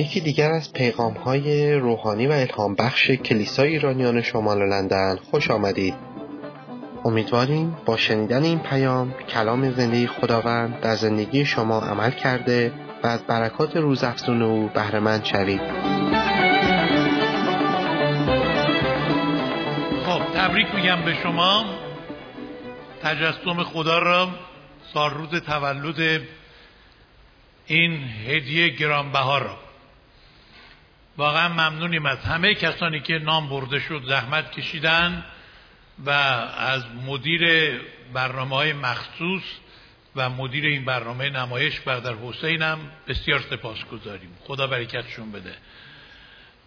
یکی دیگر از پیغام های روحانی و الهام بخش کلیسای ایرانیان شمال لندن خوش آمدید. امیدواریم با شنیدن این پیام کلام زندگی خداوند در زندگی شما عمل کرده و از برکات روزافزون او بهرهمند شوید. خب تبریک میگم به شما. تجسم خدا را سال روز تولد این هدیه گرانبها را. واقعا ممنونیم از همه کسانی که نام برده شد زحمت کشیدن و از مدیر برنامه های مخصوص و مدیر این برنامه نمایش بردر حسین بسیار سپاس گذاریم خدا برکتشون بده.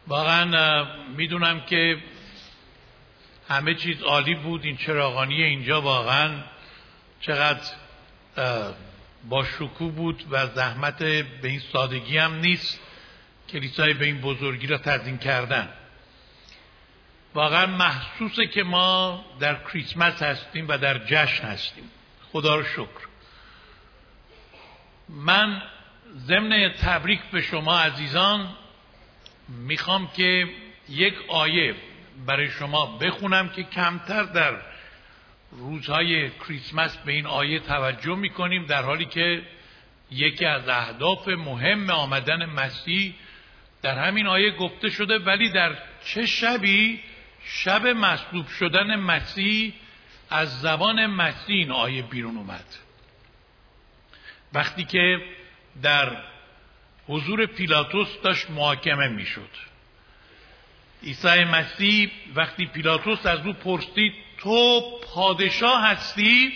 واقعا می‌دونم که همه چیز عالی بود این چراغانی اینجا واقعا چقدر با شکوه بود و زحمت به این سادگی هم نیست. کلیسای به این بزرگی را تدین کردن. واقعا محسوسه که ما در کریسمس هستیم و در جشن هستیم. خدا رو شکر. من ضمن تبریک به شما عزیزان می‌خوام که یک آیه برای شما بخونم که کمتر در روزهای کریسمس به این آیه توجه می‌کنیم در حالی که یکی از اهداف مهم آمدن مسیح در همین آیه گفته شده ولی در چه شبی؟ شب مصلوب شدن مسیح از زبان مسیح این آیه بیرون اومد. وقتی که در حضور پیلاتوس داشت محاکمه می‌شد. عیسی مسیح وقتی پیلاتوس از او پرسید تو پادشاه هستی؟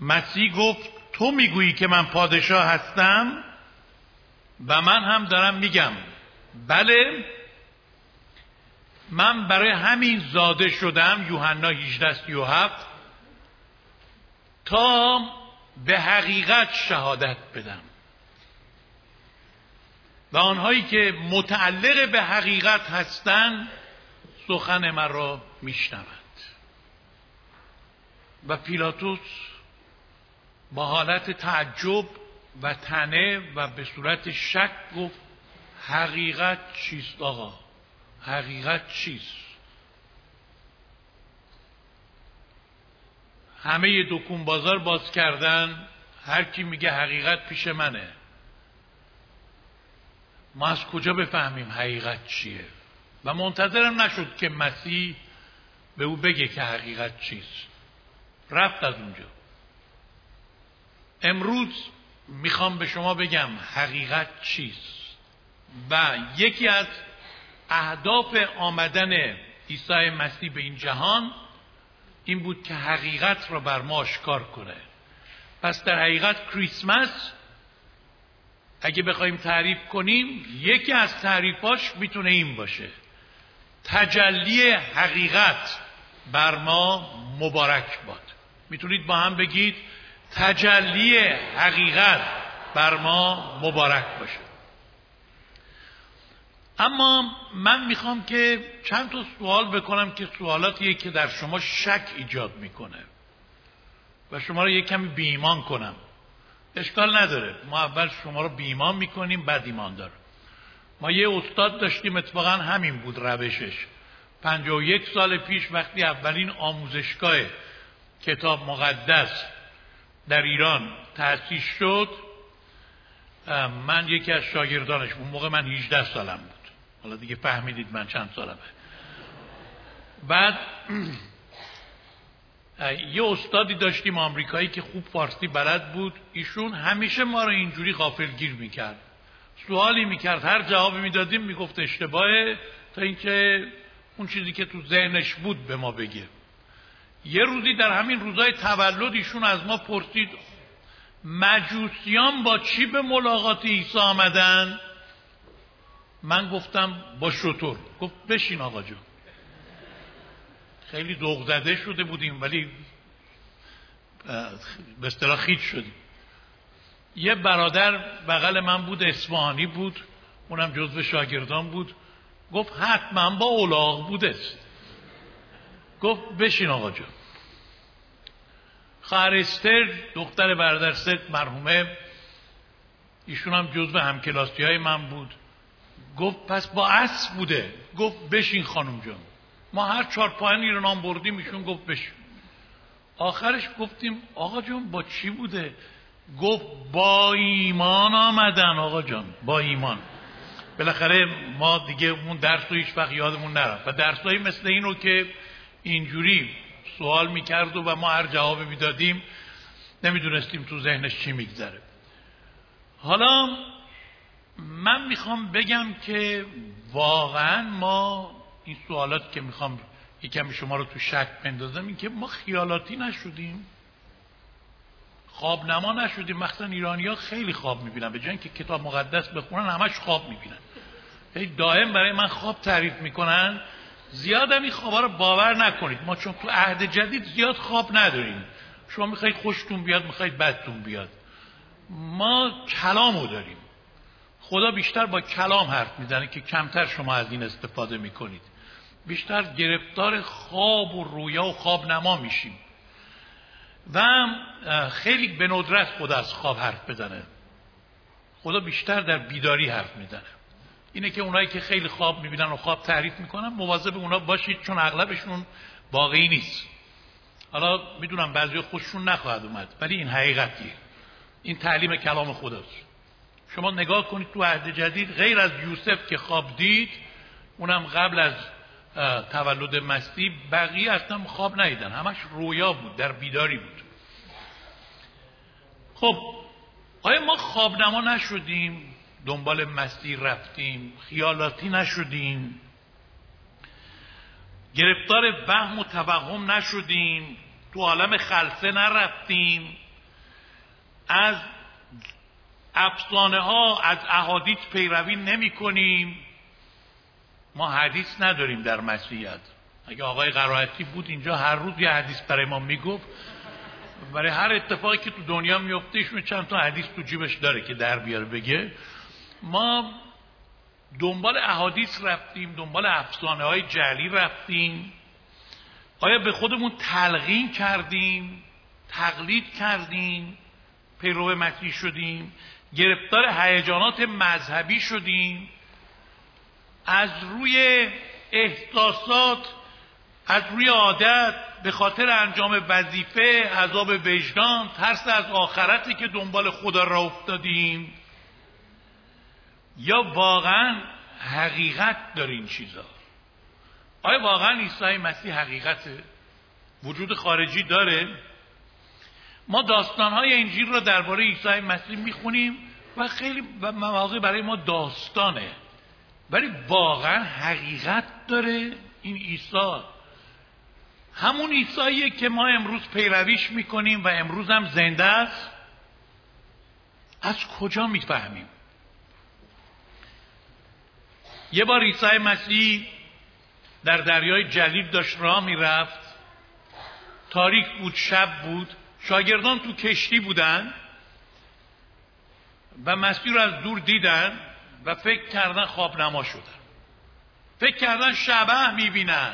مسیح گفت تو می‌گویی که من پادشاه هستم؟ و من هم دارم میگم بله من برای همین زاده شدم یوحنا 18 تا به حقیقت شهادت بدم. و آنهایی که متعلق به حقیقت هستند سخن من را میشنوند. و پیلاتوس با حالت تعجب و تنه و به صورت شک گفت حقیقت چیست آقا؟ حقیقت چیست؟ همه دکون بازار باز کردن هر کی میگه حقیقت پیش منه. ما از کجا بفهمیم حقیقت چیه؟ و منتظرم نشد که مسیح به او بگه که حقیقت چیست. رفت از اونجا. امروز می‌خوام به شما بگم حقیقت چیست؟ و یکی از اهداف آمدن عیسی مسیح به این جهان این بود که حقیقت را بر ما آشکار کنه. پس در حقیقت کریسمس اگه بخوایم تعریف کنیم یکی از تعریفاش می‌تونه این باشه. تجلی حقیقت بر ما مبارک باد. می‌تونید با هم بگید تجلی حقیقت بر ما مبارک باشه. اما من می‌خوام که چند تا سوال بکنم که سوالاتیه که در شما شک ایجاد می‌کنه و شما رو یک کمی بیمان کنم. اشکال نداره. ما اول شما رو بیمان می‌کنیم بعد ایمان دارم. ما یه استاد داشتیم اتفاقا همین بود روشش. پنجاه و یک سال پیش وقتی اولین آموزشگاه کتاب مقدس در ایران تأسیس شد من یکی از شاگردانش اون موقع من 18 سالم بود. حالا دیگه فهمیدید من چند سالمه. بعد یه استادی داشتیم آمریکایی که خوب فارسی بلد بود. ایشون همیشه ما رو اینجوری غافلگیر می‌کرد. سوالی می‌کرد هر جوابی می‌دادیم می‌گفت اشتباهه تا اینکه اون چیزی که تو ذهنش بود به ما بگه. یه روزی در همین روزای تولد ایشون از ما پرسید مجوسیان با چی به ملاقات عیسی آمدن؟ من گفتم با شطور. گفت بشین آقا جان. خیلی دوغ زده شده بودیم ولی به اصطلاح خیت شدیم. یه برادر بغل من بود اسفانی بود اونم جزو شاگردان بود. گفت حتما با اولاغ بوده گفت بشین آقا جان خواهر دختر برادر مرحومه ایشون هم جزو همکلاسی های من بود. گفت پس با اسب بوده. گفت بشین خانم جان ما هر چهار پایانی رو نام بردیم ایشون گفت بشین. آخرش گفتیم آقا جان با چی بوده؟ گفت با ایمان آمدن آقا جان با ایمان. بالاخره ما دیگه اون درس رو هیچ وقت یادمون نرفت. و درسایی مثل اینو که اینجوری سوال می‌کرد و, ما هر جواب می‌دادیم. نمی‌دونستیم تو ذهنش چی میگذره. حالا من می‌خوام بگم که واقعا ما این سوالات که می‌خوام یکم شما رو تو شک بندازم این که ما خیالاتی نشدیم. خواب نما نشدیم. مخصوصا ایرانی ها خیلی خواب می‌بینن. به جای که کتاب مقدس بخونن همش خواب می‌بینن. هی دائم برای من خواب تعریف می‌کنن. زیاد هم این خوابا رو باور نکنید. ما چون تو عهد جدید زیاد خواب نداریم. شما می‌خواید خوشتون بیاد می‌خواید بدتون بیاد. ما کلامو داریم. خدا بیشتر با کلام حرف می‌زنه که کمتر شما از این استفاده می‌کنید. بیشتر گرفتار خواب و رویا و خواب نما میشیم. و خیلی به ندرت خدا از خواب حرف بزنه. خدا بیشتر در بیداری حرف می‌زنه. اینه که اونایی که خیلی خواب می‌بینن و خواب تعریف می‌کنن مواظب اونا باشید چون اغلبشون واقعی نیست. حالا می‌دونم بعضی خوششون نخواهد اومد ولی این حقیقتیه. این تعلیم کلام خداست. شما نگاه کنید تو عهد جدید غیر از یوسف که خواب دید اونم قبل از تولد مسیح بقیه اصلا خواب ندیدن. همش رویا بود در بیداری بود. خب آیا ما خواب نما نشدیم؟ دنبال مسیح رفتیم خیالاتی نشدیم. گرفتار وهم و توهم نشدیم تو عالم خلصه نرفتیم. از افسانه ها از احادیث پیروی نمی کنیم ما حدیث نداریم در مسیحیت. اگه آقای قرائتی بود اینجا هر روز یه حدیث برای ما می‌گفت. برای هر اتفاقی که تو دنیا میفته ایشون چند تا حدیث تو جیبش داره که در بیاره بگه. ما دنبال احادیث رفتیم دنبال افسانه های جلی رفتیم. آیا به خودمون تلقین کردیم تقلید کردیم پیرو مسیح شدیم گرفتار هیجانات مذهبی شدیم؟ از روی احساسات از روی عادت به خاطر انجام وظیفه عذاب وجدان ترس از آخرتی که دنبال خدا را افتادیم. یا واقعا حقیقت داره این چیزا؟ آیا واقعا عیسی مسیح حقیقته وجود خارجی داره؟ ما داستانهای انجیل را درباره عیسی مسیح می‌خونیم و خیلی مواقع برای ما داستانه. ولی واقعا حقیقت داره این عیسی. همون عیساییه که ما امروز پیرویش می‌کنیم و امروز هم زنده است. از کجا می‌فهمیم؟ یه بار عیسی مسیح در دریای جلیل داشت راه می‌رفت. تاریک بود شب بود. شاگردان تو کشتی بودن و مسیح رو از دور دیدن و فکر کردن خواب نما شدن. فکر کردن شبه می‌بینن.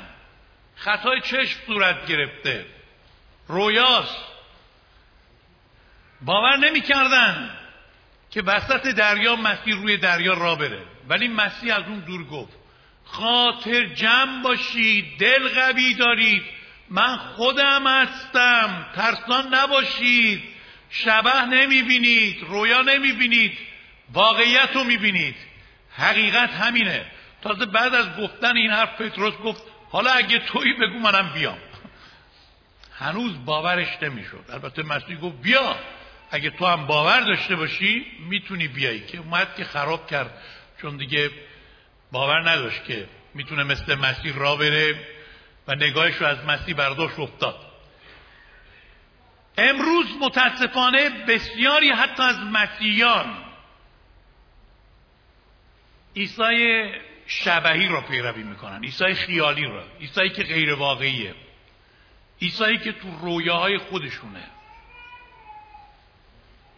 خطای چشم صورت گرفته. رویاست. باور نمی‌کردن. که وسط دریا مسیح روی دریا را بره. ولی مسیح از اون دور گفت خاطر جمع باشید دل قوی دارید من خودم هستم ترسان نباشید شبه نمی‌بینید رویا نمی‌بینید واقعیت رو می‌بینید. حقیقت همینه. تازه بعد از گفتن این حرف پتروس گفت حالا اگه تویی بگو منم بیام. هنوز باورش نمی‌شد. البته مسیح گفت بیا. اگه تو هم باور داشته باشی می‌تونی بیایی. که اومد که خراب کرد. چون دیگه باور نداشت که می‌تونه مثل مسیح را بره و نگاهش رو از مسیح برداشت افتاد. امروز متاسفانه بسیاری حتی از مسیحیان عیسی شبهی را پیروی می‌کنن عیسی خیالی را عیسی که غیر واقعیه عیسی که تو رویاهای خودشونه.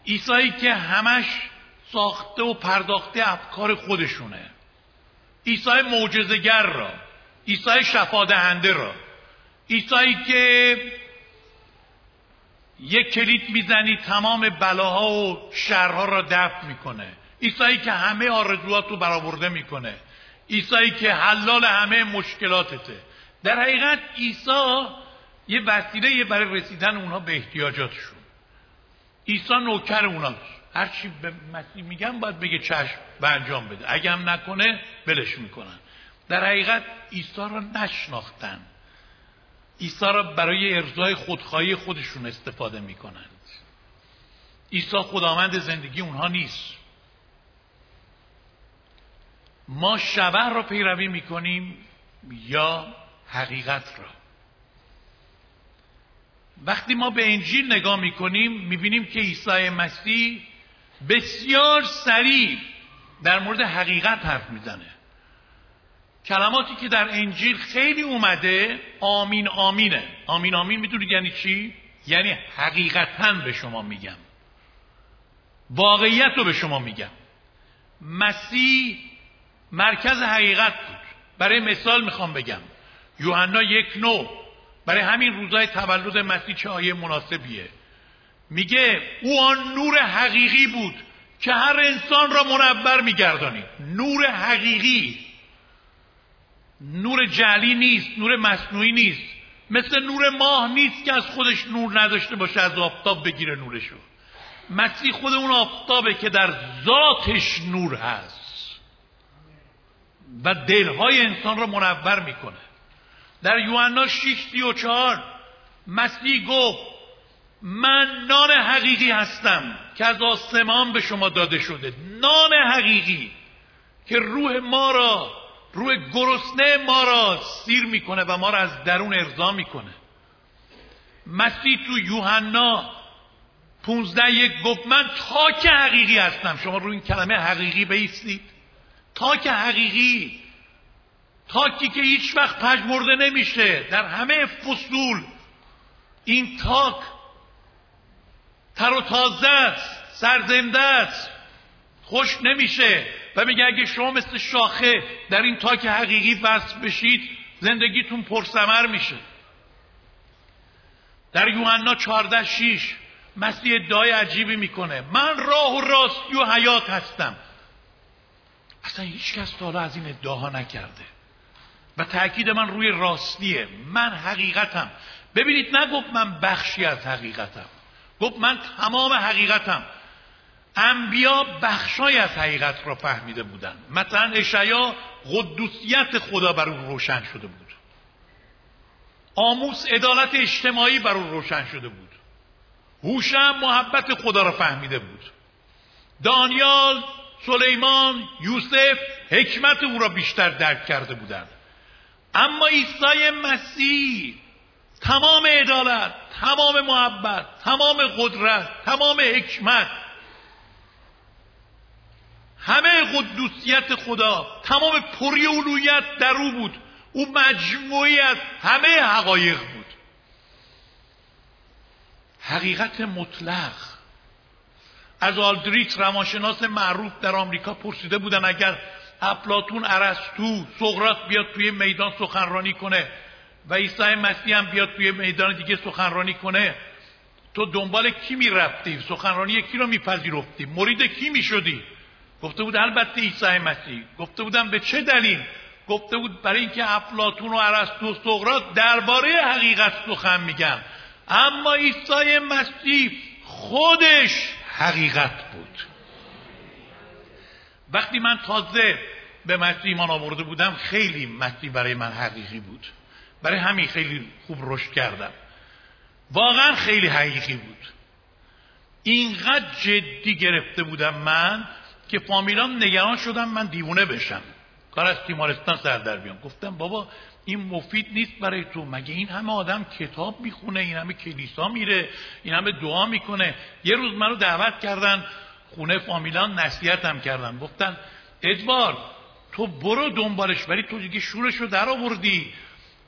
عیسی که همش ساخته و پرداخته افکار خودشونه. عیسی معجزهگر را عیسی شفا دهنده را. عیسی که یک کلید می‌زنی تمام بلاها و شرها را دفع می‌کنه. ایسایی که همه آرزوات رو برآورده می‌کنه. ایسایی که حلال همه مشکلاتته. در حقیقت عیسی یه وسیله برای رسیدن اونها به احتیاجاتشون. عیسی نوکر اوناست هرچی به مسیح میگم باید بگه چشم و انجام بده. اگه هم نکنه بلش می‌کنن. در حقیقت عیسی را نشناختن. عیسی را برای ارزای خودخواهی خودشون استفاده می‌کنند عیسی خداوند زندگی اونها نیست. ما شبه را پیروی می‌کنیم یا حقیقت را؟ وقتی ما به انجیل نگاه می‌کنیم می‌بینیم که عیسی مسیح بسیار سریع در مورد حقیقت حرف می‌زنه. کلماتی که در انجیل خیلی اومده آمین آمینه. آمین آمین می‌دونید یعنی چی؟ یعنی حقیقتا به شما میگم. واقعیت رو به شما میگم. مسیح مرکز حقیقت بود. برای مثال می‌خوام بگم. یوحنا یک نو. برای همین روزای تولد مسیح چه آیه مناسبیه. میگه او آن نور حقیقی بود که هر انسان را منور میگردانید نور حقیقی. نور جعلی نیست نور مصنوعی نیست. مثل نور ماه نیست که از خودش نور نداشته باشه از آفتاب بگیره نورشو. مسیح خود اون آفتابه که در ذاتش نور هست. و دلهای انسان را منور می‌کنه در یوحنا 6 34 مسیح گفت من نان حقیقی هستم که از آسمان به شما داده شده. نان حقیقی که روح ما را روح گرسنه ما را سیر می‌کنه و ما را از درون ارضا می‌کنه. مسیح تو یوحنا 15 یک گفت من تاک حقیقی هستم. شما روی این کلمه حقیقی بیستید. تاک حقیقی تاکی که هیچ وقت پژمرده نمیشه. در همه فصول این تاک تر و تازه است سرزنده است خوش نمیشه. و میگه اگه شما مثل شاخه در این تاک حقیقی وصل بشید زندگیتون پرسمر میشه. در یوحنا 14 6 مسیح ادعای عجیبی می‌کنه. من راه و راستی و حیات هستم. اصلا هیچ کس تا از این ادعاها نکرده. و تاکید من روی راستیه. من حقیقتم. ببینید نگفت من بخشی از حقیقتم. گفت من تمام حقیقتم. انبیا بخشای از حقیقت را فهمیده بودن. مثلا اشعیا قدوسیت خدا بر او روشن شده بود. آموس عدالت اجتماعی بر او روشن شده بود. هوشم محبت خدا را فهمیده بود. دانیال سلیمان یوسف حکمت او را بیشتر درک کرده بودند. اما عیسی مسیح تمام عدالت تمام محبت تمام قدرت تمام حکمت همه قدوسیت خدا تمام پری اولویت در او بود. او مجموعی از همه حقایق بود. حقیقت مطلق. از آلدریچ روانشناس معروف در آمریکا پرسیده بودن اگر افلاتون ارسطو سقراط بیاد توی میدان سخنرانی کنه و عیسی مسیح هم بیاد توی میدان دیگه سخنرانی کنه. تو دنبال کی می‌رفتی؟ سخنرانی کی رو میپذیرفتی؟ مرید کی می‌شدی؟ گفته بود البته عیسی مسیح. گفته بودم به چه دلیل؟ گفته بود برای اینکه افلاتون و ارسطو و سقراط درباره حقیقت سخن میگن. اما عیسی مسیح خودش حقیقت بود. وقتی من تازه به مسیح ایمان آورده بودم خیلی مسیح برای من حقیقی بود. برای همین خیلی خوب رشد کردم. واقعا خیلی حقیقی بود. اینقدر جدی گرفته بودم من که فامیلان نگران شدم من دیوونه بشم. کار از تیمارستان سر در بیام. گفتم بابا این مفید نیست برای تو. مگه این همه آدم کتاب می‌خونه؟ این همه کلیسا میره؟ این همه دعا می‌کنه؟ یه روز منو دعوت کردن خونه فامیلان نصیحتم کردن. گفتن ادوار تو برو دنبالش ولی تو دیگه شورش رو در آوردی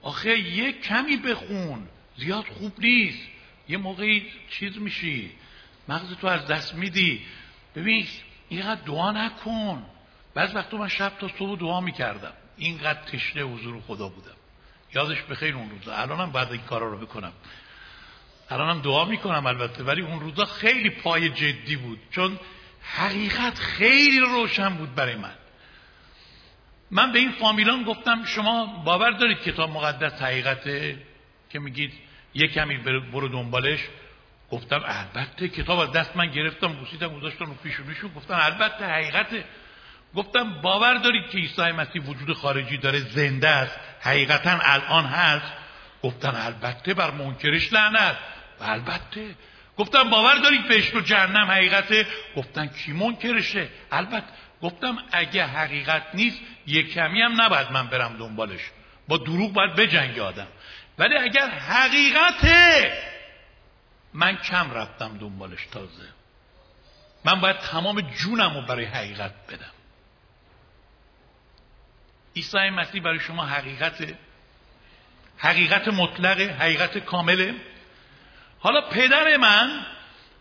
آخه یه کمی بخون. زیاد خوب نیست. یه موقعی چیز میشی. مغز تو از دست میدی. ببین اینقدر دعا نکن. بعض وقتا من شب تا صبح دعا می‌کردم. اینقدر تشنه حضور خدا بودم. یادش بخیر اون روزا الانم بعد این کارا رو بکنم الانم دعا می‌کنم البته ولی اون روزا خیلی پای جدی بود. چون حقیقت خیلی روشن بود برای من. من به این فامیلان گفتم شما باور دارید کتاب مقدس حقیقته؟ که میگید یه کمی برو دنبالش. گفتم البته کتاب از دست من گرفتم بوسیدم گذاشتم رو پیشونیشون گفتم البته حقیقته. گفتم باور دارید که عیسی مسیح وجود خارجی داره زنده است حقیقتا الان هست؟ گفتن البته بر منکرش لعنت. البته. گفتم باور دارید بهشت و جهنم حقیقته؟ گفتن کی منکرشه؟ البته. گفتم اگه حقیقت نیست یک کمی هم نباید من برم دنبالش. با دروغ باید بجنگ آدم. ولی اگر حقیقته من کم رفتم دنبالش تازه. من باید تمام جونم رو برای حقیقت بدم. عیسی مسیح برای شما حقیقت حقیقت مطلقه حقیقت کامله. حالا پدر من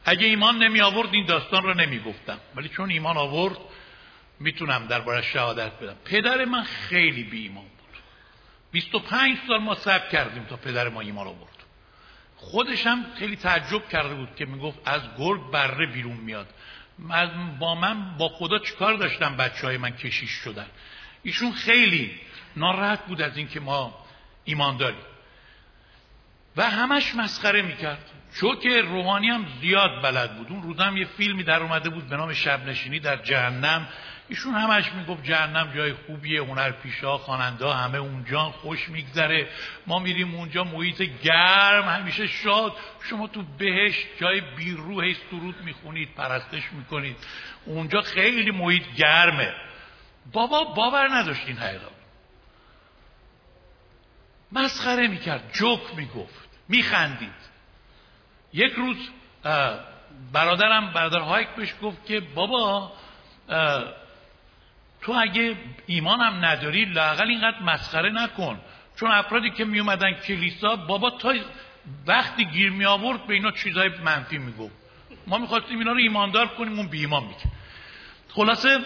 اگه ایمان نمی آورد این داستان رو نمی گفتم. ولی چون ایمان آورد می‌تونم درباره شهادت بدم. پدر من خیلی بی ایمان بود 25 سال ما صبر کردیم تا پدر ما ایمان آورد. خودش هم خیلی تعجب کرده بود که می‌گفت از گرگ بره بیرون میاد. با من با خدا چیکار داشتم بچه های من کشیش شدن؟ ایشون خیلی ناراحت بود از اینکه ما ایمان داریم و همش مسخره می‌کرد. چون که روحانی هم زیاد بلد بود. اون روزم یه فیلمی در اومده بود به نام شب نشینی در جهنم. ایشون همش می‌گفت جهنم جای خوبیه هنر پیشا خواننده همه اونجا خوش میگذره. ما میریم اونجا محیط گرم همیشه شاد. شما تو بهش جای بیروه سرود می‌خونید پرستش می‌کنید. اونجا خیلی محیط گرمه. بابا باور نداشت این مسخره می‌کرد جوک می‌گفت میخندید. یک روز برادرم برادر هایک بهش گفت که بابا تو اگه ایمانم نداری لاقل اینقدر مسخره نکن. چون افرادی که می اومدن کلیسا بابا تا وقتی گیر می آورد به اینا چیزای منفی می‌گفت. ما می‌خواستیم اینا رو ایماندار کنیم اون بی ایمان میگه خلاصه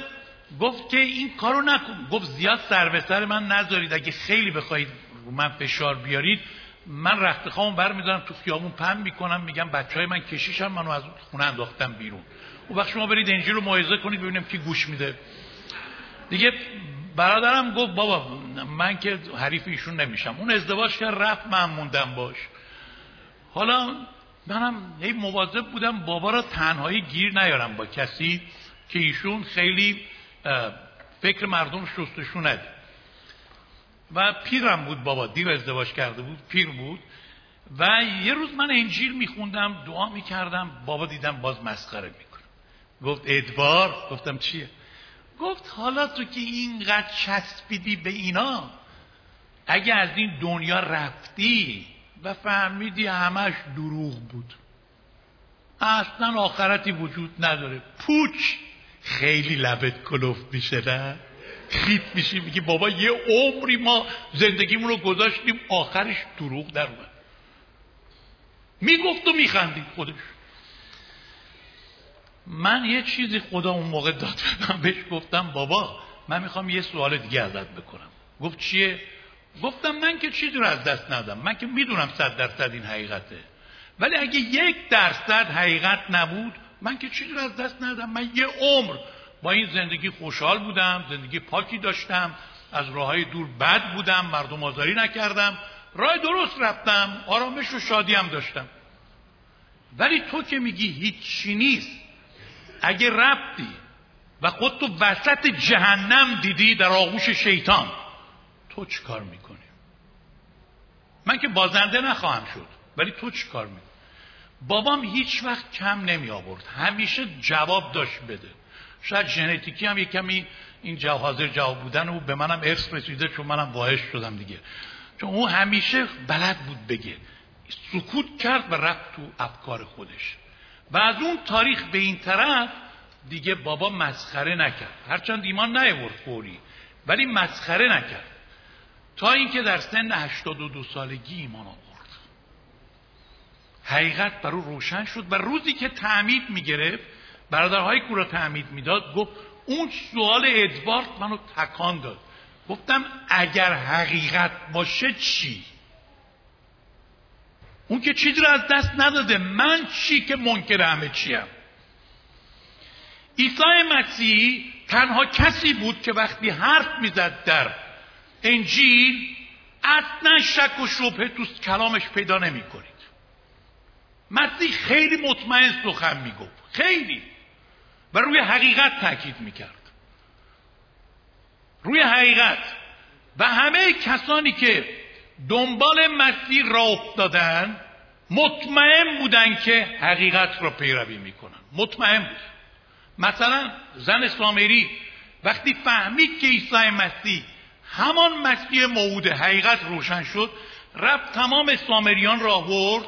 گفت که این کارو نکن. گفت زیاد سر به سر من نذارید. اگه خیلی بخواید من فشار بیارید. من رخت خوام برمیدارم تو خیابون پن می‌کنم میگم بچه های من کشیشم منو از خونه انداختم بیرون. اون وقت شما برید انجیل رو موعظه کنید ببینیم کی گوش میده. دیگه برادرم گفت بابا من که حریف ایشون نمیشم. اون ازدواج کرد رفت من موندم باش. حالا منم هی مواظب بودم بابا را تنهایی گیر نیارم با کسی که ایشون خیلی فکر مردم شستشو نده و پیرم بود بابا دیر ازدواج کرده بود پیر بود. و یه روز من انجیل میخوندم دعا می‌کردم بابا دیدم باز مسخره می‌کنه. گفت ادوار گفتم چیه؟ گفت حالا تو که اینقدر چسبیدی به اینا اگه از این دنیا رفتی و فهمیدی همش دروغ بود. اصلا آخرتی وجود نداره. پوچ! خیلی لبت کلوف میشه نه؟ خیت میشی میگی بابا یه عمری ما زندگیمون رو گذاشتیم. آخرش دروغ در اومد. می‌گفت و میخندید خودش. من یه چیزی خدا اون موقع داد. بدم بهش گفتم بابا من می‌خوام یه سوال دیگه ازت بکنم. گفت چیه؟ گفتم من که چیزی رو از دست ندم من که می‌دونم صد درصد این حقیقته. ولی اگه یک درصد حقیقت نبود من که چیزی رو از دست ندم من یه عمر با این زندگی خوشحال بودم زندگی پاکی داشتم از راه های دور بد بودم مردم آزاری نکردم راه درست رفتم آرامش و شادی هم داشتم. ولی تو که میگی هیچی نیست اگه رفتی و خود تو وسط جهنم دیدی در آغوش شیطان تو چی کار می‌کنی؟ من که بازنده نخواهم شد ولی تو چی کار می‌کنی بابام هیچ وقت کم نمی آورد همیشه جواب داشت بده. شاید ژنتیکی هم یک کمی این جو حاضر جواب بودن او به منم ارث رسیده چون منم واحش شدم دیگه. چون او همیشه بلد بود بگه. سکوت کرد و رفت تو افکار خودش. و از اون تاریخ به این طرف دیگه بابا مسخره نکرد. هرچند ایمان نیورد فوری ولی مسخره نکرد. تا اینکه در سن 82 سالگی ایمان آورد. حقیقت بر او روشن شد و روزی که تعمید می‌گرفت برادرهای کورا تعمید می‌داد؟ گفت اون سوال ادوارد منو تکان داد. گفتم اگر حقیقت باشه چی؟ اون که چیزی رو از دست نداده من چی که منکر همه چیم؟ عیسی مسیح تنها کسی بود که وقتی حرف می‌زد در انجیل اصلا شک و شبهه تو کلامش پیدا نمی کنید مسیح خیلی مطمئن سخن می‌گفت. خیلی. و روی حقیقت تاکید می‌کرد. روی حقیقت. و همه کسانی که دنبال مسیح را افتادن مطمئن بودن که حقیقت را پیروی می‌کنن. مطمئن بود. مثلا زن سامری وقتی فهمید که عیسی مسیح همان مسیح موعود حقیقت روشن شد رفت تمام سامریان را آورد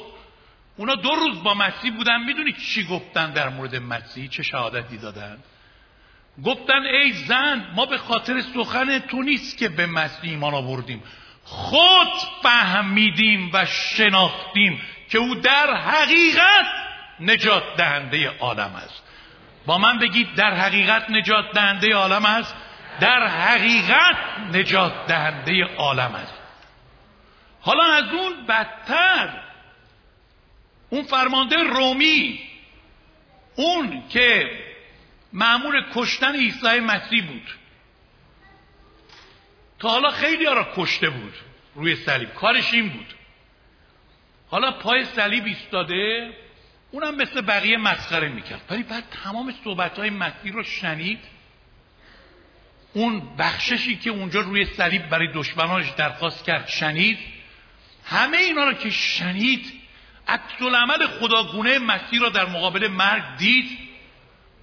اونا دو روز با مسیح بودن می‌دونی چی گفتن در مورد مسیح؟ چه شهادتی دادن؟ گفتن ای زن ما به خاطر سخن تو نیست که به مسیح ایمان آوردیم. خود فهمیدیم و شناختیم که او در حقیقت نجات دهنده عالم است. با من بگید در حقیقت نجات دهنده عالم است؟ در حقیقت نجات دهنده عالم است. حالا از اون بدتر اون فرمانده رومی. اون که معمول کشتن عیسی مسیح بود. تا حالا خیلی ها را کشته بود روی صلیب. کارش این بود. حالا پای صلیب ایستاده اونم مثل بقیه مسخره می‌کرد. ولی بعد تمام صحبت های مسیح رو شنید. اون بخششی که اونجا روی صلیب برای دشمنانش درخواست کرد شنید. همه اینا رو که شنید عکس العمل خداگونه مسیح را در مقابل مرگ دید.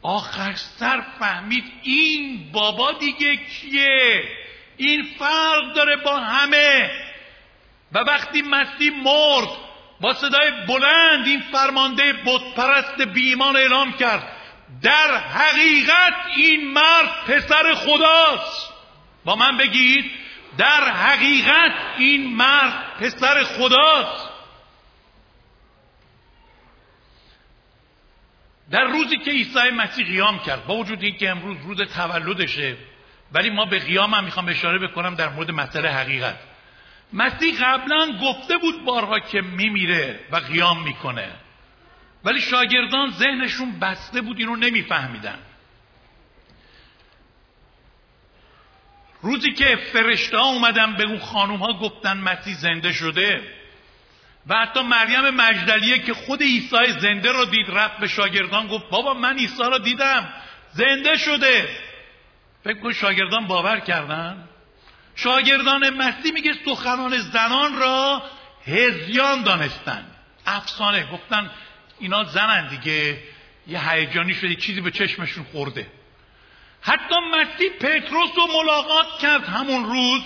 آخر سر فهمید این بابا دیگه کیه؟ این فرق داره با همه. و وقتی مسیح مرد با صدای بلند این فرمانده بتپرست بیمان اعلام کرد در حقیقت این مرد پسر خداست. با من بگید در حقیقت این مرد پسر خداست. در روزی که عیسی مسیح قیام کرد با وجود اینکه امروز روز تولدشه ولی ما به قیام هم می‌خوام اشاره بکنم در مورد مسئله حقیقت. مسیح قبلا گفته بود بارها که میمیره و قیام می‌کنه. ولی شاگردان ذهنشون بسته بود اینو نمیفهمیدن. روزی که فرشته ها اومدن به اون خانوم ها گفتن مسیح زنده شده و حتی مریم مجدلیه که خود عیسی زنده رو دید رفت به شاگردان گفت بابا من عیسی رو دیدم زنده شده. فکر کن شاگردان باور کردن. شاگردان مسیح میگه سخنان زنان را هزیان دانستن. افسانه. گفتن اینا زنن دیگه. یه هیجانی شده چیزی به چشمشون خورده. حتی مسیح پتروس رو ملاقات کرد همون روز.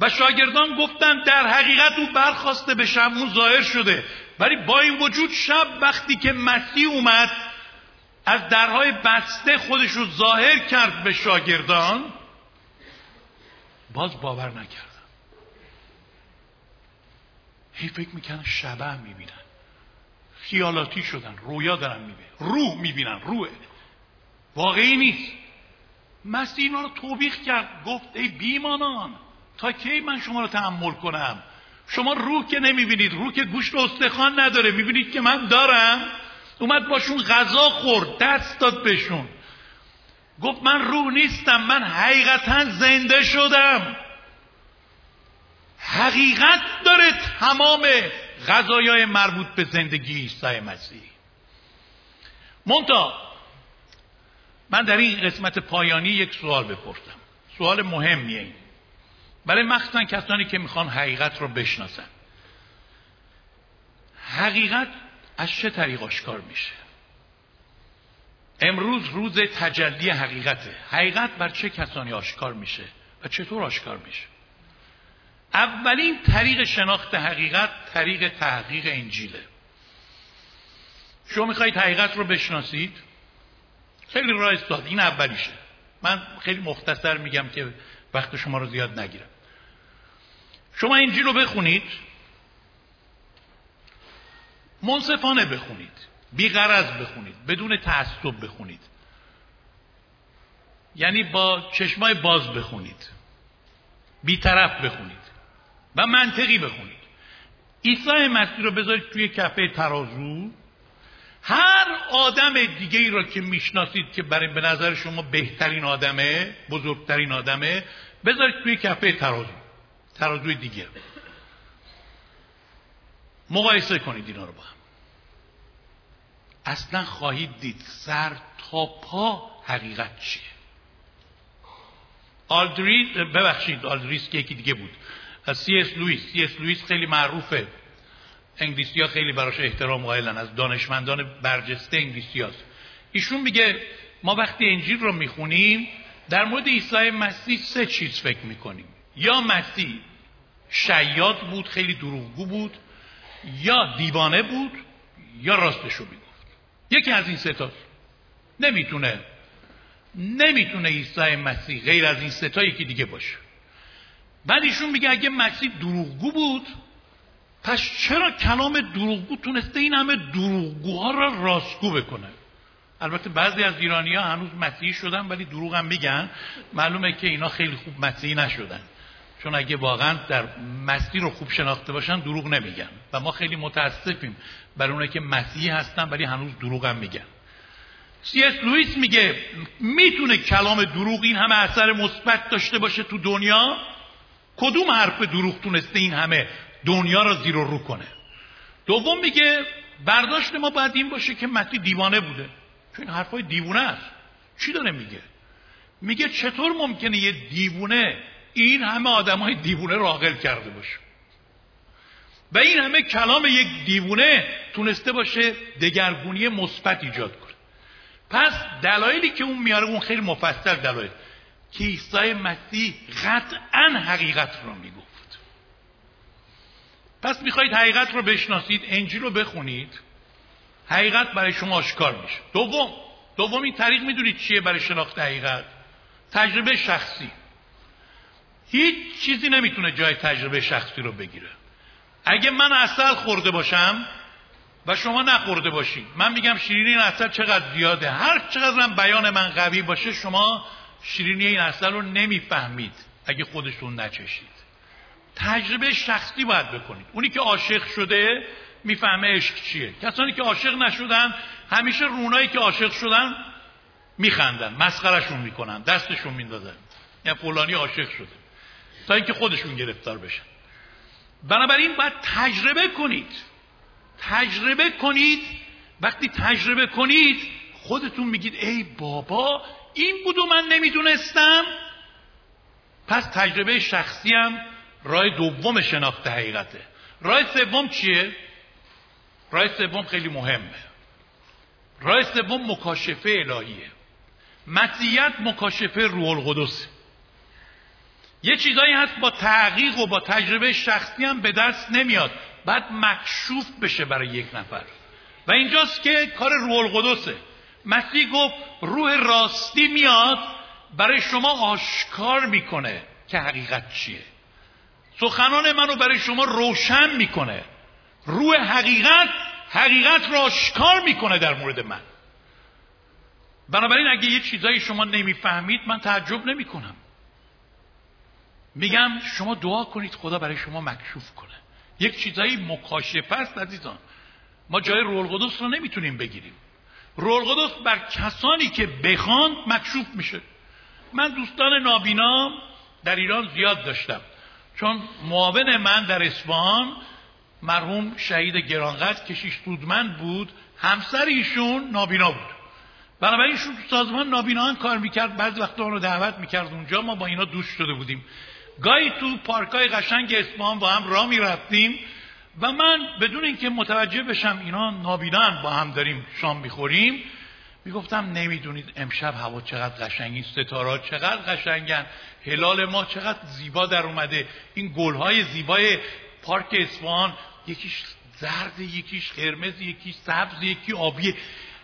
و شاگردان گفتن در حقیقت او برخواسته به شمون ظاهر شده. ولی با این وجود شب وقتی که مسیح اومد از درهای بسته خودش رو ظاهر کرد به شاگردان باز باور نکردن. هی فکر می‌کنن شبه می‌بینن. خیالاتی شدن رویا دارن می‌بینن روح می‌بینن روحه. واقعی نیست. مسیح اینا رو توبیخ کرد گفت ای بیمانان تا کی من شما رو تحمل کنم؟ شما روح که نمی‌بینید روح که گوشت استخوان نداره. می‌بینید که من دارم. اومد باشون غذا خورد دست داد بهشون. گفت من روح نیستم من حقیقتا زنده شدم. حقیقت داره تمام غذایای مربوط به زندگی عیسی مسیح. مونتا من در این قسمت پایانی یک سوال بپرسم. سوال مهمیه این. برای مخصوصا کسانی که می‌خوان حقیقت رو بشناسن. حقیقت از چه طریق آشکار میشه؟ امروز روز تجلی حقیقته. حقیقت بر چه کسانی آشکار میشه و چطور آشکار میشه؟ اولین طریق شناخت حقیقت طریق تحقیق انجیله. شما می‌خواهید حقیقت رو بشناسید؟ خیلی راه ساده این اولیشه. من خیلی مختصر میگم که وقت شما رو زیاد نگیرم. شما انجیل رو بخونید. منصفانه بخونید. بیغرض بخونید. بدون تعصب بخونید. یعنی با چشمای باز بخونید. بیطرف بخونید. و منطقی بخونید. عیسی مسیح رو بذارید توی کفه ترازو. هر آدم دیگه ای را که می‌شناسید که برای به نظر شما بهترین آدمه بزرگترین آدمه بذارید توی کفه ترازو ترازوی دیگه مقایسه کنید اینا رو با هم. اصلا خواهید دید سر تا پا حقیقت چیه. آلدریس ببخشید آلدریس که یکی دیگه بود. سی اس لویس سی اس لویس خیلی معروفه. انگلیسی ها خیلی براش احترام قائلن از دانشمندان برجسته انگلیسی هاست. ایشون میگه ما وقتی انجیل رو می‌خونیم در مورد عیسی مسیح سه چیز فکر می‌کنیم. یا مسیح شیاد بود خیلی دروغگو بود یا دیوانه بود یا راستشو می‌گفت. یکی از این ستاست نمی‌تونه نمی‌تونه عیسی مسیح غیر از این ستا یکی دیگه باشه. بعد ایشون میگه اگه مسیح دروغگو بود پس چرا کلام دروغگو تونسته این همه دروغگوها را راستگو بکنه؟ البته بعضی از ایرانی ها هنوز مسیحی شدن ولی دروغ هم میگن. معلومه که اینا خیلی خوب مسیحی نشدن. چون اگه واقعا در مسیح رو خوب شناخته باشن دروغ نمیگن. و ما خیلی متاسفیم برای اونه که مسیحی هستن ولی هنوز دروغ هم میگن. سی اس لوئیس میگه می‌تونه کلام دروغ این همه اثر مثبت داشته باشه تو دنیا؟ کدوم حرف دروغ تونسته این همه دنیا را زیر و رو کنه. دوم میگه برداشت ما باید این باشه که مسیح دیوانه بوده. چون این حرفای دیوانه است. چی داره میگه؟ میگه چطور ممکنه یه دیوونه این همه آدم های دیوونه راقل کرده باشه؟ و این همه کلام یک دیوونه تونسته باشه دگرگونی مثبت ایجاد کنه. پس دلایلی که اون میاره اون خیلی مفصل دلایل. که عیسی مسیح قطعا حقیقت رو می‌گفت پس می‌خواهید حقیقت رو بشناسید انجیل رو بخونید. حقیقت برای شما آشکار میشه. دوم دومین طریق می‌دونید چیه برای شناخت حقیقت؟ تجربه شخصی. هیچ چیزی نمی‌تونه جای تجربه شخصی رو بگیره. اگه من اصل خورده باشم و شما نخورده باشید من میگم شیرینی این اصل چقدر زیاده؟ هر چقدر بیان من قوی باشه شما شیرینی این اصل رو نمی‌فهمید اگه خودشون نچشید. تجربه شخصی باید بکنید. اونی که عاشق شده می‌فهمه عشق چیه. کسانی که عاشق نشدن همیشه رونایی که عاشق شدن میخندن مسخرشون می‌کنن دستشون میندازن. یعنی فلانی عاشق شده. تا اینکه خودشون گرفتار بشن. بنابراین باید تجربه کنید. تجربه کنید. وقتی تجربه کنید خودتون میگید ای بابا این بود و من نمی‌دونستم. پس تجربه شخصی هم راه دوم شناخت حقیقته. راه سوم چیه؟ راه سوم خیلی مهمه. راه سوم مکاشفه الهیه. مسیحیت مکاشفه روح القدس یه چیزایی هست با تحقیق و با تجربه شخصی هم به دست نمیاد. بعد مکشوف بشه برای یک نفر. و اینجاست که کار روح القدسه. مسیح گفت روح راستی میاد برای شما آشکار می‌کنه که حقیقت چیه. سخنان منو برای شما روشن می‌کنه. روح حقیقت حقیقت را آشکار می‌کنه در مورد من. بنابراین اگه یه چیزایی شما نمی‌فهمید من تعجب نمی‌کنم. میگم شما دعا کنید خدا برای شما مکشوف کنه. یک چیزایی مکاشفه است عزیزان. ما جای رول قدس رو نمی‌تونیم بگیریم. رول قدس بر کسانی که بخواند مکشوف میشه. من دوستان نابینا در ایران زیاد داشتم. چون معاون من در اصفهان مرحوم شهید گرانقدر کشیش دودمند بود همسر ایشون نابینا بود. بنابراین ایشون تو سازمان نابینا کار می‌کرد بعضی وقتا رو دعوت می‌کرد اونجا ما با اینا دوست شده بودیم. گاهی تو پارکای قشنگ اصفهان با هم راه می‌رفتیم و من بدون اینکه متوجه بشم اینا نابینان با هم داریم شام می‌خوریم می‌گفتم نمی‌دونید امشب هوا چقدر قشنگی ستاره چقدر قشنگن هلال ما چقدر زیبا در اومده. این گلهای زیبای پارک اصفهان یکیش زرد یکیش قرمز یکیش سبز یکی آبیه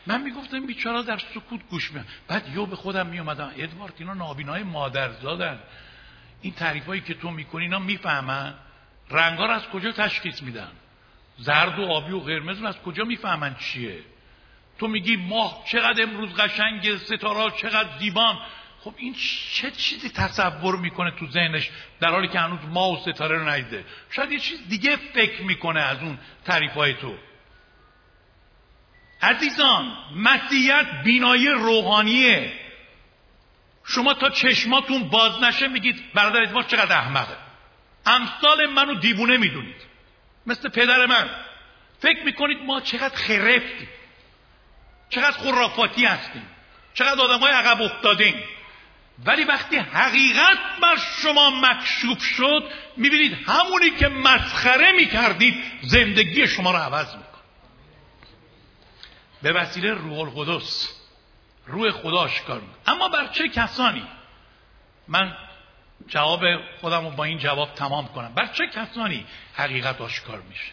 من می‌گفتم بیچارا در سکوت گوش میان بعد یو به خودم میومدم ادوارد اینا نابینای مادرزادن. این تعریفایی که تو می‌کنی اینا می‌فهمن. رنگا رو از کجا تشخیص میدن؟ زرد و آبی و قرمز رو از کجا می‌فهمن چیه؟ تو میگی ماه چقدر امروز قشنگ ستاره چقدر زیبان خب این چه چیزی تصور می‌کنه تو ذهنش در حالی که هنوز ما و ستاره رو ندیده؟ شاید یه چیز دیگه فکر می‌کنه از اون تعریف های تو. عزیزان مسیحیت بینایی روحانیه. شما تا چشماتون باز نشه میگید برادر ما چقدر احمقه. امثال منو دیوونه می‌دونید. مثل پدر من. فکر می‌کنید ما چقدر خرفتیم. چقدر خرافاتی هستیم. چقدر آدم های عقب افتادیم. ولی وقتی حقیقت بر شما مکشوف شد می‌بینید همونی که مسخره می‌کردید زندگی شما رو عوض میکن به وسیله روح القدس روح خدا آشکار اما بر چه کسانی؟ من جواب خودم رو با این جواب تمام کنم. بر چه کسانی حقیقت آشکار میشه؟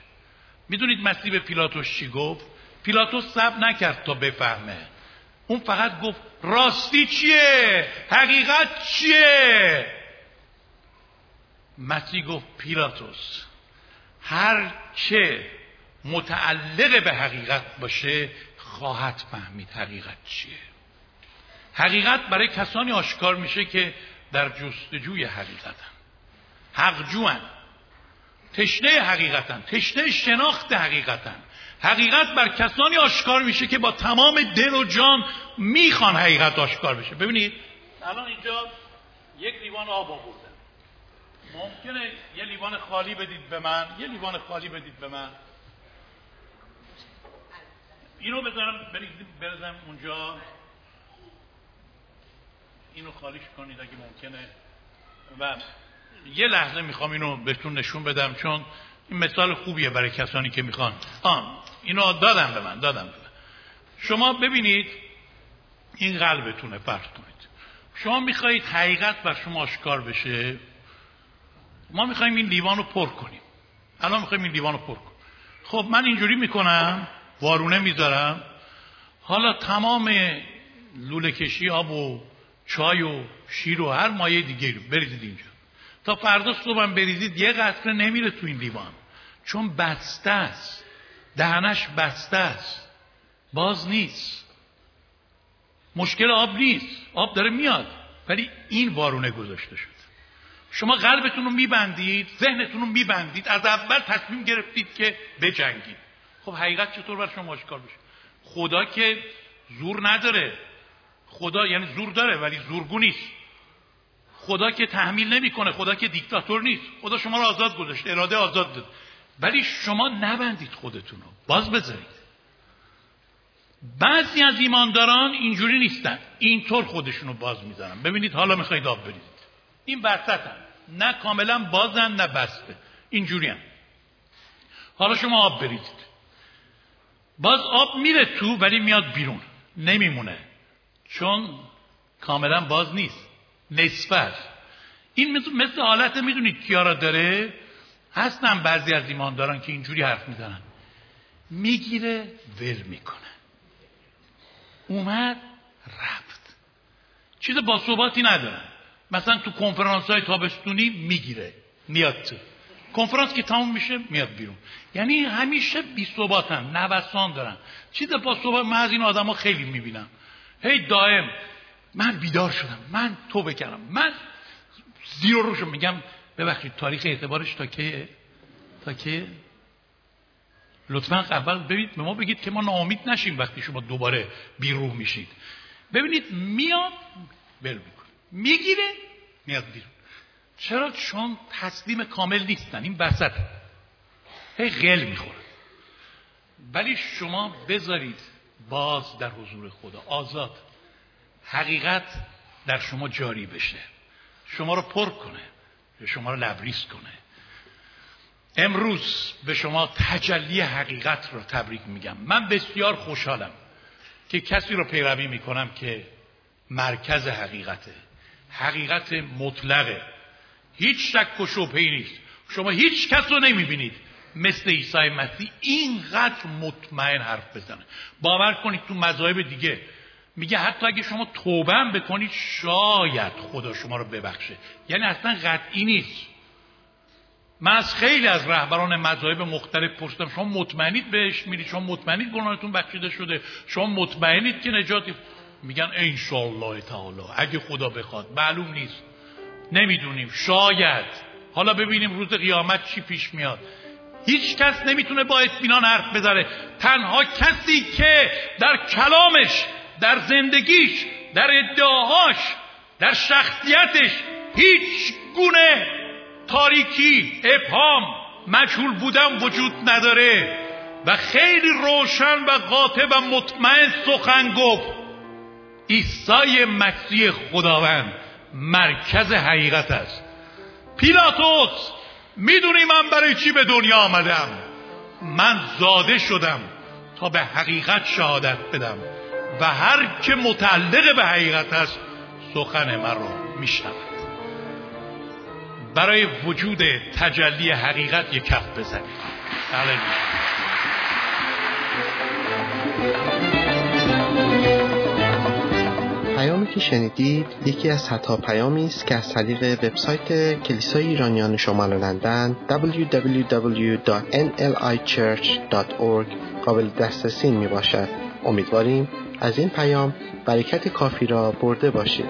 می‌دونید مسیح به پیلاتوس چی گفت؟ پیلاتوس صبر نکرد تا بفهمه. اون فقط گفت راستی چیه؟ حقیقت چیه؟ مسیح گفت پیلاتوس هر چه متعلق به حقیقت باشه خواهد فهمید حقیقت چیه. حقیقت برای کسانی آشکار میشه که در جستجوی حقیقتن. حقجوان تشنه حقیقتن تشنه شناخت حقیقتن. حقیقت بر کسانی آشکار میشه که با تمام دل و جان می‌خوان حقیقت آشکار بشه. ببینید؟ الان اینجا یک لیوان آب آوردم ممکنه یه لیوان خالی بدید به من یه لیوان خالی بدید به من. اینو بذارم بریزم اونجا. اینو خالیش کنید اگه ممکنه. و یه لحظه می‌خوام اینو بهتون نشون بدم چون این مثال خوبیه برای کسانی که می‌خوان. آن اینو دادم به من دادم به من. شما ببینید این قلبتونه فرض کنید. شما می‌خواهید حقیقت بر شما آشکار بشه. ما می‌خوایم این لیوان رو پر کنیم. الان می‌خوایم این لیوان رو پر کنیم. خب من اینجوری می‌کنم وارونه می‌ذارم. حالا تمام لوله کشی آب و چای و شیر و هر مایه دیگه رو بریزید اینجا. تا فردا صبحم بریزید یه قطره نمیره تو این لیوان چون بسته است. دهنش بسته است. باز نیست. مشکل آب نیست. آب داره میاد. ولی این وارونه گذاشته شد. شما قلبتون رو میبندید ذهنتون رو میبندید از اول تصمیم گرفتید که بجنگید. خب حقیقت چطور بر شما آشکار بشه خدا که زور نداره. خدا یعنی زور داره ولی زورگو نیست. خدا که تحمیل نمی‌کنه خدا که دیکتاتور نیست. خدا شما رو آزاد گذاشته اراده آزاد داد. ولی شما نبندید خودتون رو باز بذارید. بعضی از ایمانداران اینجوری نیستن. اینطور خودشون رو باز می‌زنن ببینید حالا می‌خواید آب بریزید این بسطن نه کاملا بازن نه بسته. اینجوری هم. حالا شما آب بریزید باز آب میره تو ولی میاد بیرون. نمیمونه. چون کاملا باز نیست. نصفش این مثل, حالت می‌دونید کیا را داره؟ هستن بعضی از ایمانداران که اینجوری حرف می‌زنن. می‌گیره ول می‌کنه. اومد رفت. چیز با ثباتی ندارن مثلا تو کنفرانس های تابستونی می‌گیره میاد تو. کنفرانس که تموم میشه میاد بیرون. یعنی همیشه بی ثباتن نوسان دارن. چیز با ثبات من از این آدم خیلی می‌بینم. هی دائم من بیدار شدم من تو بکردم من زیر روشو میگم. ببخشید تاریخ اعتبارش تا که تا که لطفا اول ببینید به ما بگید که ما ناامید نشیم وقتی شما دوباره بیرون میشید. ببینید میاد بل می‌کنه می‌گیره میاد بیرون. چرا؟ چون تسلیم کامل نیستن. این وسط. هی غل می‌خوره. ولی شما بذارید باز در حضور خدا. آزاد. حقیقت در شما جاری بشه. شما رو پر کنه. شما رو لبریز کنه. امروز به شما تجلی حقیقت رو تبریک میگم. من بسیار خوشحالم که کسی رو پیروی می‌کنم که مرکز حقیقته. حقیقت مطلقه. هیچ شک و شبهی نیست. شما هیچ کس رو نمی‌بینید مثل عیسی مسیح. اینقدر مطمئن حرف بزنه. باور کنید تو مذاهب دیگه میگه حتی اگه شما توبه هم بکنید شاید خدا شما رو ببخشه. یعنی اصلا قطعی نیست. من از خیلی از رهبران مذاهب مختلف پرسیدم شما مطمئنید بهش میرید شما مطمئنید گناهتون بخشیده شده؟ شما مطمئنید که نجاتی؟ میگن انشالله تعالی اگه خدا بخواد. معلوم نیست. نمی‌دونیم. شاید. حالا ببینیم روز قیامت چی پیش میاد. هیچ کس نمی‌تونه با اطمینان حرف بزنه. تنها کسی که در کلامش در زندگیش در ادعاهاش در شخصیتش هیچ گونه تاریکی ابهام مجهول بودن وجود نداره و خیلی روشن و قاطع و مطمئن سخن گفت. عیسی مسیح خداوند مرکز حقیقت است. پیلاتوس می‌دونی من برای چی به دنیا آمدم؟ من زاده شدم تا به حقیقت شهادت بدم. و هر که متعلق به حقیقت است سخن من رو میشنود. برای وجود تجلی حقیقت یک کف بزنید. پیامی که شنیدید یکی از صدها پیامی است که از طریق وبسایت کلیسای ایرانیان شمال لندن www.nlichurch.org قابل دسترسی می باشد امیدواریم از این پیام برکت کافی را برده باشید.